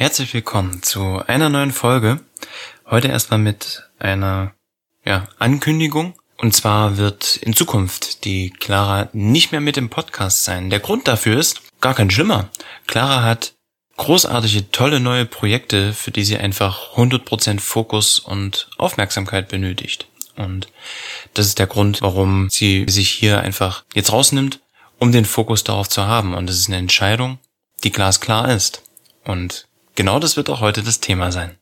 Herzlich willkommen zu einer neuen Folge. Heute erstmal mit einer ja, Ankündigung. Und zwar wird in Zukunft die Clara nicht mehr mit im Podcast sein. Der Grund dafür ist gar kein schlimmer. Clara hat großartige, tolle neue Projekte, für die sie einfach 100% Fokus und Aufmerksamkeit benötigt. Und das ist der Grund, warum sie sich hier einfach jetzt rausnimmt, um den Fokus darauf zu haben. Und das ist eine Entscheidung, die glasklar ist. Und genau das wird auch heute das Thema sein.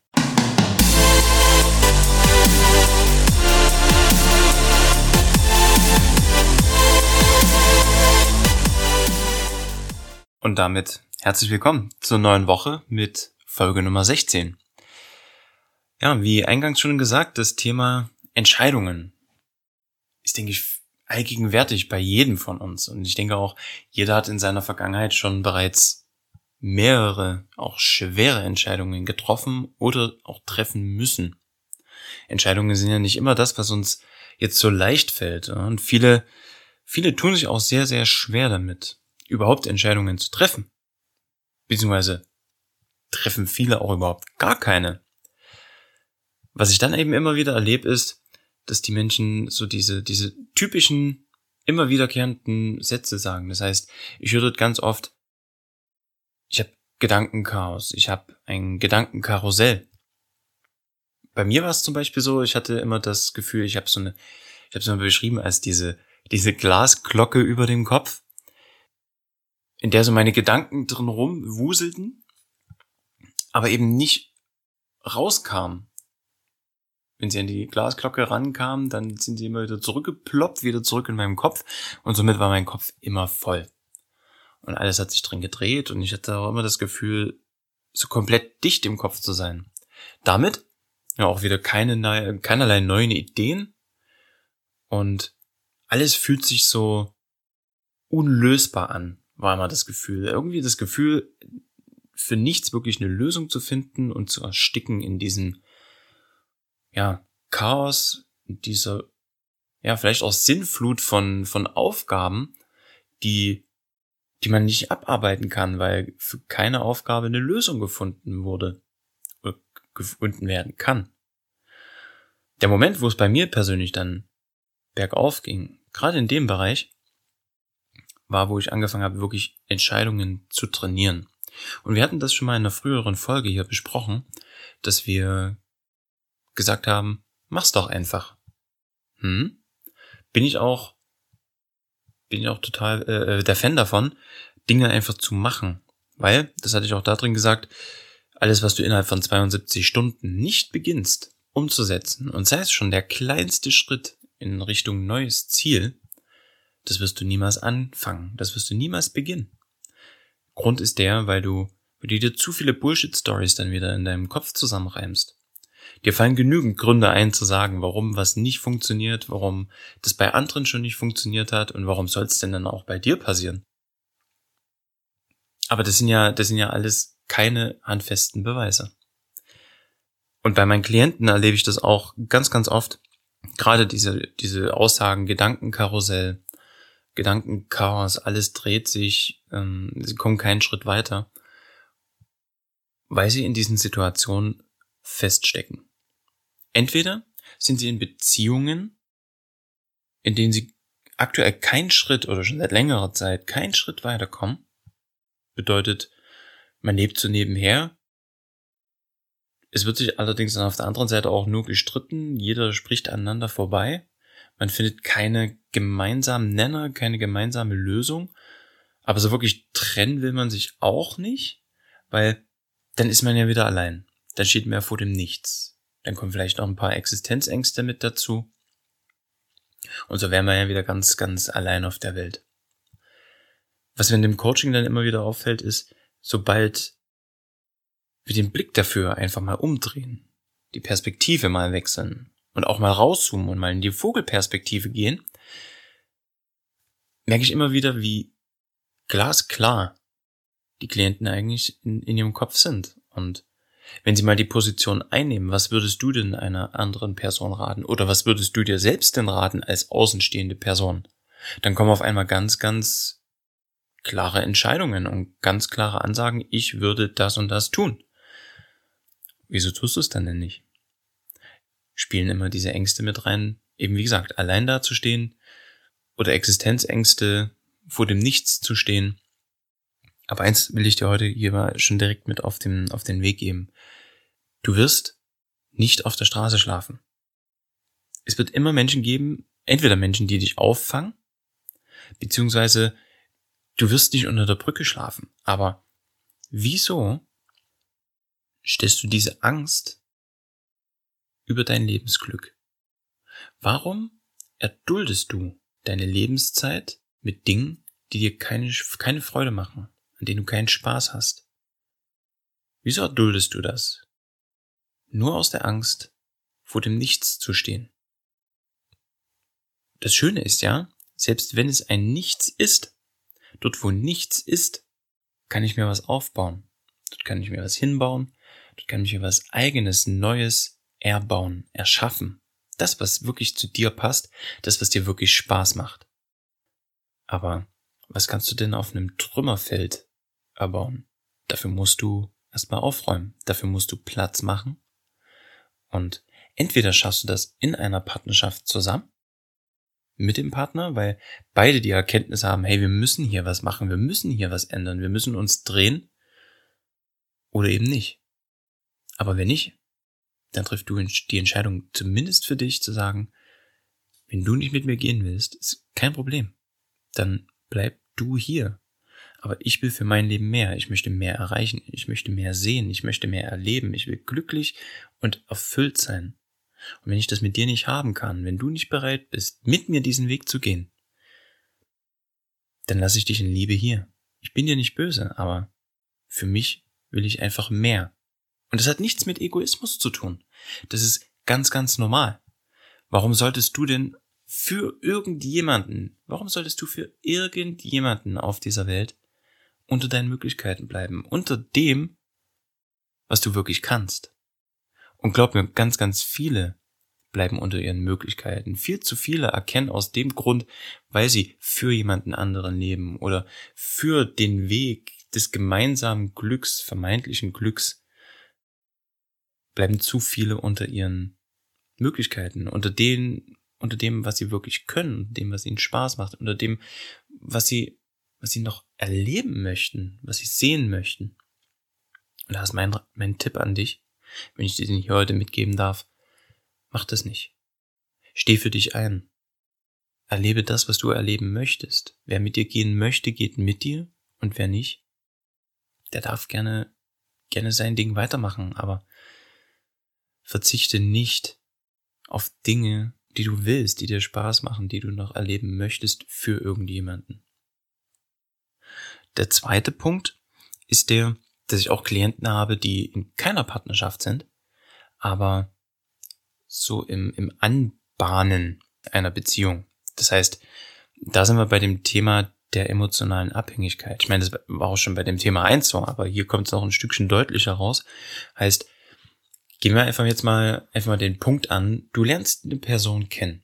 Und damit herzlich willkommen zur neuen Woche mit Folge Nummer 16. Ja, wie eingangs schon gesagt, das Thema Entscheidungen ist, denke ich, allgegenwärtig bei jedem von uns. Und ich denke auch, jeder hat in seiner Vergangenheit schon bereits mehrere, auch schwere Entscheidungen getroffen oder auch treffen müssen. Entscheidungen sind ja nicht immer das, was uns jetzt so leicht fällt. Und viele, viele tun sich auch sehr, sehr schwer damit, überhaupt Entscheidungen zu treffen. Beziehungsweise treffen viele auch überhaupt gar keine. Was ich dann eben immer wieder erlebe, ist, dass die Menschen so diese, diese typischen, immer wiederkehrenden Sätze sagen. Das heißt, ich höre dort ganz oft, Gedankenchaos, ich habe ein Gedankenkarussell. Bei mir war es zum Beispiel so, ich hatte immer das Gefühl, ich habe so eine, ich habe es mal beschrieben als diese, diese Glasglocke über dem Kopf, in der so meine Gedanken drin rumwuselten, aber eben nicht rauskamen wenn sie an die Glasglocke rankamen, dann sind sie immer wieder zurückgeploppt, wieder zurück in meinem Kopf und somit war mein Kopf immer voll. Und alles hat sich drin gedreht und ich hatte auch immer das Gefühl, so komplett dicht im Kopf zu sein. Damit ja auch wieder keine, keinerlei neuen Ideen und alles fühlt sich so unlösbar an, war immer das Gefühl. Irgendwie das Gefühl, für nichts wirklich eine Lösung zu finden und zu ersticken in diesen ja, Chaos, dieser, ja, vielleicht auch Sinnflut von, von Aufgaben, die, die man nicht abarbeiten kann, weil für keine Aufgabe eine Lösung gefunden wurde, oder gefunden werden kann. Der Moment, wo es bei mir persönlich dann bergauf ging, gerade in dem Bereich, war, wo ich angefangen habe, wirklich Entscheidungen zu trainieren. Und wir hatten das schon mal in einer früheren Folge hier besprochen, dass wir gesagt haben, mach's doch einfach. Hm? Bin ich auch, bin ich auch total äh, äh, der Fan davon, Dinge einfach zu machen. Weil, das hatte ich auch da drin gesagt, alles, was du innerhalb von 72 Stunden nicht beginnst umzusetzen, und sei es schon der kleinste Schritt in Richtung neues Ziel, das wirst du niemals anfangen, das wirst du niemals beginnen. Grund ist der, weil du, weil du dir zu viele Bullshit-Stories dann wieder in deinem Kopf zusammenreimst. Dir fallen genügend Gründe ein zu sagen, warum was nicht funktioniert, warum das bei anderen schon nicht funktioniert hat und warum soll es denn dann auch bei dir passieren. Aber das sind ja, das sind ja alles keine handfesten Beweise. Und bei meinen Klienten erlebe ich das auch ganz, ganz oft. Gerade diese, diese Aussagen, Gedankenkarussell, Gedankenchaos, alles dreht sich, ähm, sie kommen keinen Schritt weiter, weil sie in diesen Situationen feststecken. Entweder sind sie in Beziehungen, in denen sie aktuell keinen Schritt oder schon seit längerer Zeit keinen Schritt weiterkommen. Bedeutet, man lebt so nebenher. Es wird sich allerdings dann auf der anderen Seite auch nur gestritten. Jeder spricht aneinander vorbei. Man findet keine gemeinsamen Nenner, keine gemeinsame Lösung. Aber so wirklich trennen will man sich auch nicht, weil dann ist man ja wieder allein. Dann steht man ja vor dem Nichts. Dann kommen vielleicht noch ein paar Existenzängste mit dazu. Und so wären wir ja wieder ganz, ganz allein auf der Welt. Was mir in dem Coaching dann immer wieder auffällt, ist, sobald wir den Blick dafür einfach mal umdrehen, die Perspektive mal wechseln und auch mal rauszoomen und mal in die Vogelperspektive gehen, merke ich immer wieder, wie glasklar die Klienten eigentlich in, in ihrem Kopf sind. Und wenn sie mal die Position einnehmen, was würdest du denn einer anderen Person raten? Oder was würdest du dir selbst denn raten als außenstehende Person? Dann kommen auf einmal ganz, ganz klare Entscheidungen und ganz klare Ansagen, ich würde das und das tun. wieso tust du es dann denn nicht? Spielen immer diese Ängste mit rein, eben wie gesagt, allein dazustehen oder Existenzängste vor dem Nichts zu stehen. Aber eins will ich dir heute hier mal schon direkt mit auf den, auf den Weg geben. Du wirst nicht auf der Straße schlafen. Es wird immer Menschen geben, entweder Menschen, die dich auffangen, beziehungsweise du wirst nicht unter der Brücke schlafen. Aber wieso stellst du diese Angst über dein Lebensglück? Warum erduldest du deine Lebenszeit mit Dingen, die dir keine, keine Freude machen, an denen du keinen Spaß hast? Wieso erduldest du das? Nur aus der Angst, vor dem Nichts zu stehen. Das Schöne ist ja, selbst wenn es ein Nichts ist, dort wo nichts ist, kann ich mir was aufbauen. Dort kann ich mir was hinbauen. Dort kann ich mir was eigenes, Neues erbauen, erschaffen. Das, was wirklich zu dir passt, das, was dir wirklich Spaß macht. Aber was kannst du denn auf einem Trümmerfeld erbauen? Dafür musst du erstmal aufräumen. Dafür musst du Platz machen. Und entweder schaffst du das in einer Partnerschaft zusammen mit dem Partner, weil beide die Erkenntnis haben, hey, wir müssen hier was machen, wir müssen hier was ändern, wir müssen uns drehen oder eben nicht. Aber wenn nicht, dann triffst du die Entscheidung zumindest für dich zu sagen, wenn du nicht mit mir gehen willst, ist kein Problem. Dann bleib du hier. Aber ich will für mein Leben mehr. Ich möchte mehr erreichen. Ich möchte mehr sehen. Ich möchte mehr erleben. Ich will glücklich und erfüllt sein. Und wenn ich das mit dir nicht haben kann, wenn du nicht bereit bist, mit mir diesen Weg zu gehen, dann lasse ich dich in Liebe hier. Ich bin dir nicht böse, aber für mich will ich einfach mehr. Und das hat nichts mit Egoismus zu tun. Das ist ganz, ganz normal. Warum solltest du denn für irgendjemanden, warum solltest du für irgendjemanden auf dieser Welt unter deinen Möglichkeiten bleiben, unter dem, was du wirklich kannst? Und glaub mir, ganz, ganz viele bleiben unter ihren Möglichkeiten. Viel zu viele erkennen aus dem Grund, weil sie für jemanden anderen leben oder für den Weg des gemeinsamen Glücks, vermeintlichen Glücks, bleiben zu viele unter ihren Möglichkeiten, unter denen, unter dem, was sie wirklich können, dem, was ihnen Spaß macht, unter dem, was sie, was sie noch erleben möchten, was sie sehen möchten. Und da ist mein, mein Tipp an dich wenn ich dir den hier heute mitgeben darf, mach das nicht. Steh für dich ein. Erlebe das, was du erleben möchtest. Wer mit dir gehen möchte, geht mit dir und wer nicht, der darf gerne, gerne sein Ding weitermachen, aber verzichte nicht auf Dinge, die du willst, die dir Spaß machen, die du noch erleben möchtest für irgendjemanden. Der zweite Punkt ist der, dass ich auch Klienten habe, die in keiner Partnerschaft sind, aber so im, im Anbahnen einer Beziehung. Das heißt, da sind wir bei dem Thema der emotionalen Abhängigkeit. Ich meine, das war auch schon bei dem Thema eins so, aber hier kommt es noch ein Stückchen deutlicher raus. Heißt, gehen wir einfach jetzt mal einfach mal den Punkt an. Du lernst eine Person kennen.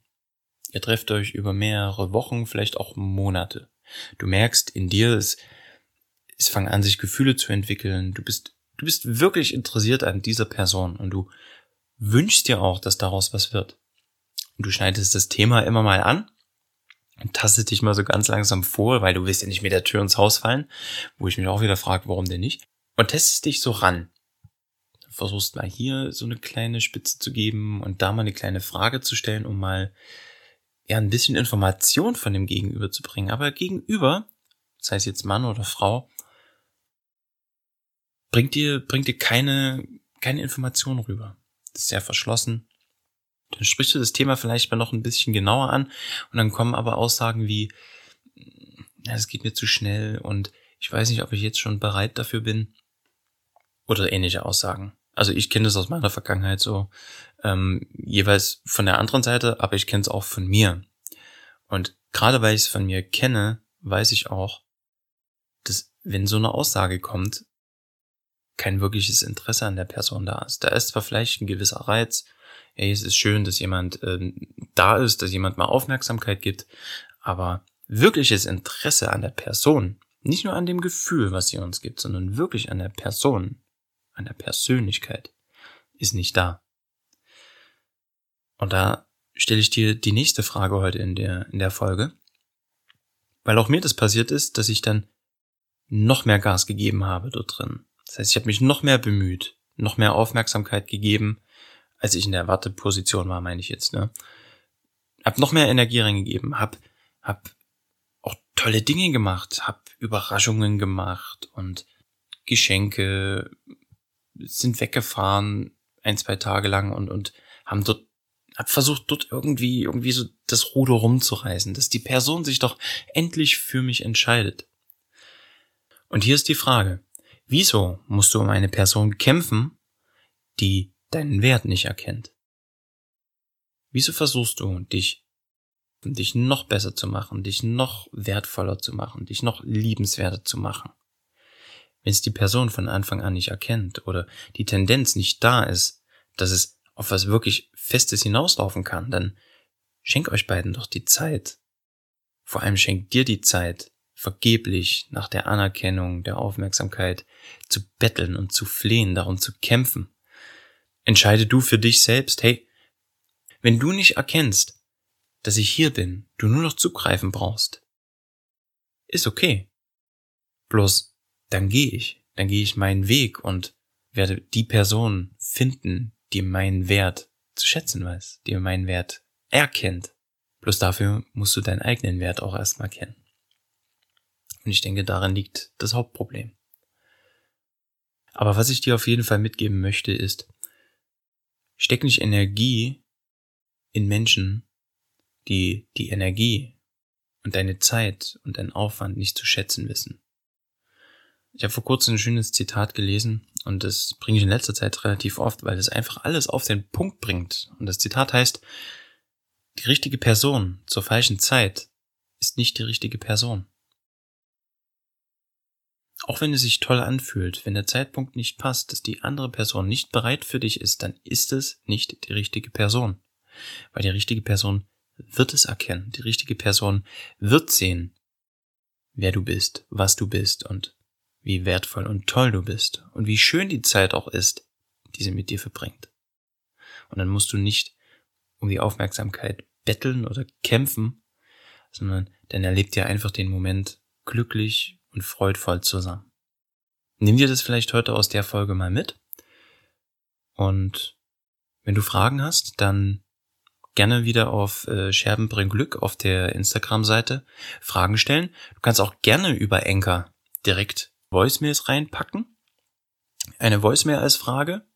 Ihr trefft euch über mehrere Wochen, vielleicht auch Monate. Du merkst, in dir ist es fangen an, sich Gefühle zu entwickeln. Du bist, du bist wirklich interessiert an dieser Person und du wünschst dir auch, dass daraus was wird. Und du schneidest das Thema immer mal an und tastest dich mal so ganz langsam vor, weil du willst ja nicht mit der Tür ins Haus fallen, wo ich mich auch wieder frage, warum denn nicht? Und testest dich so ran. Versuchst mal hier so eine kleine Spitze zu geben und da mal eine kleine Frage zu stellen, um mal ja ein bisschen Information von dem Gegenüber zu bringen. Aber Gegenüber, sei es jetzt Mann oder Frau, bringt dir, bringt dir keine, keine Information rüber. Das ist sehr verschlossen. Dann sprichst du das Thema vielleicht mal noch ein bisschen genauer an und dann kommen aber Aussagen wie, es geht mir zu schnell und ich weiß nicht, ob ich jetzt schon bereit dafür bin. Oder ähnliche Aussagen. Also ich kenne das aus meiner Vergangenheit so, ähm, jeweils von der anderen Seite, aber ich kenne es auch von mir. Und gerade weil ich es von mir kenne, weiß ich auch, dass wenn so eine Aussage kommt, kein wirkliches Interesse an der Person da ist. Da ist zwar vielleicht ein gewisser Reiz, ey, es ist schön, dass jemand ähm, da ist, dass jemand mal Aufmerksamkeit gibt, aber wirkliches Interesse an der Person, nicht nur an dem Gefühl, was sie uns gibt, sondern wirklich an der Person, an der Persönlichkeit, ist nicht da. Und da stelle ich dir die nächste Frage heute in der, in der Folge. Weil auch mir das passiert ist, dass ich dann noch mehr Gas gegeben habe dort drin. Das heißt, ich habe mich noch mehr bemüht, noch mehr Aufmerksamkeit gegeben, als ich in der Warteposition war, meine ich jetzt, ne? Hab noch mehr Energie reingegeben, hab, hab auch tolle Dinge gemacht, hab Überraschungen gemacht und Geschenke sind weggefahren ein, zwei Tage lang und, und haben dort hab versucht, dort irgendwie, irgendwie so das Ruder rumzureißen, dass die Person sich doch endlich für mich entscheidet. Und hier ist die Frage. Wieso musst du um eine Person kämpfen, die deinen Wert nicht erkennt? Wieso versuchst du, dich, dich noch besser zu machen, dich noch wertvoller zu machen, dich noch liebenswerter zu machen? Wenn es die Person von Anfang an nicht erkennt oder die Tendenz nicht da ist, dass es auf was wirklich Festes hinauslaufen kann, dann schenk euch beiden doch die Zeit. Vor allem schenk dir die Zeit, vergeblich nach der Anerkennung, der Aufmerksamkeit zu betteln und zu flehen, darum zu kämpfen. Entscheide du für dich selbst, hey, wenn du nicht erkennst, dass ich hier bin, du nur noch zugreifen brauchst, ist okay. Bloß dann gehe ich, dann gehe ich meinen Weg und werde die Person finden, die meinen Wert zu schätzen weiß, die meinen Wert erkennt. Bloß dafür musst du deinen eigenen Wert auch erstmal kennen. Und ich denke, darin liegt das Hauptproblem. Aber was ich dir auf jeden Fall mitgeben möchte, ist, steck nicht Energie in Menschen, die die Energie und deine Zeit und deinen Aufwand nicht zu schätzen wissen. Ich habe vor kurzem ein schönes Zitat gelesen und das bringe ich in letzter Zeit relativ oft, weil es einfach alles auf den Punkt bringt. Und das Zitat heißt, die richtige Person zur falschen Zeit ist nicht die richtige Person. Auch wenn es sich toll anfühlt, wenn der Zeitpunkt nicht passt, dass die andere Person nicht bereit für dich ist, dann ist es nicht die richtige Person. Weil die richtige Person wird es erkennen. Die richtige Person wird sehen, wer du bist, was du bist und wie wertvoll und toll du bist und wie schön die Zeit auch ist, die sie mit dir verbringt. Und dann musst du nicht um die Aufmerksamkeit betteln oder kämpfen, sondern dann erlebt ihr einfach den Moment glücklich und freudvoll zusammen. Nimm dir das vielleicht heute aus der Folge mal mit. Und wenn du Fragen hast, dann gerne wieder auf äh, Scherben bring Glück auf der Instagram-Seite Fragen stellen. Du kannst auch gerne über Enker direkt Voicemails reinpacken. Eine Voicemail als Frage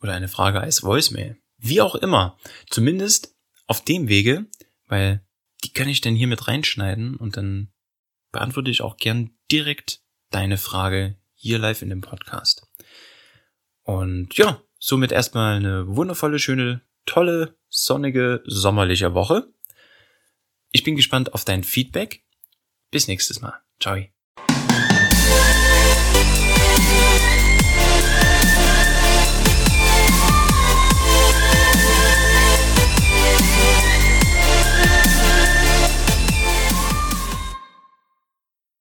oder eine Frage als Voicemail. Wie auch immer. Zumindest auf dem Wege, weil die kann ich dann hier mit reinschneiden und dann beantworte ich auch gern direkt deine Frage hier live in dem Podcast. Und ja, somit erstmal eine wundervolle, schöne, tolle, sonnige, sommerliche Woche. Ich bin gespannt auf dein Feedback. Bis nächstes Mal. Ciao.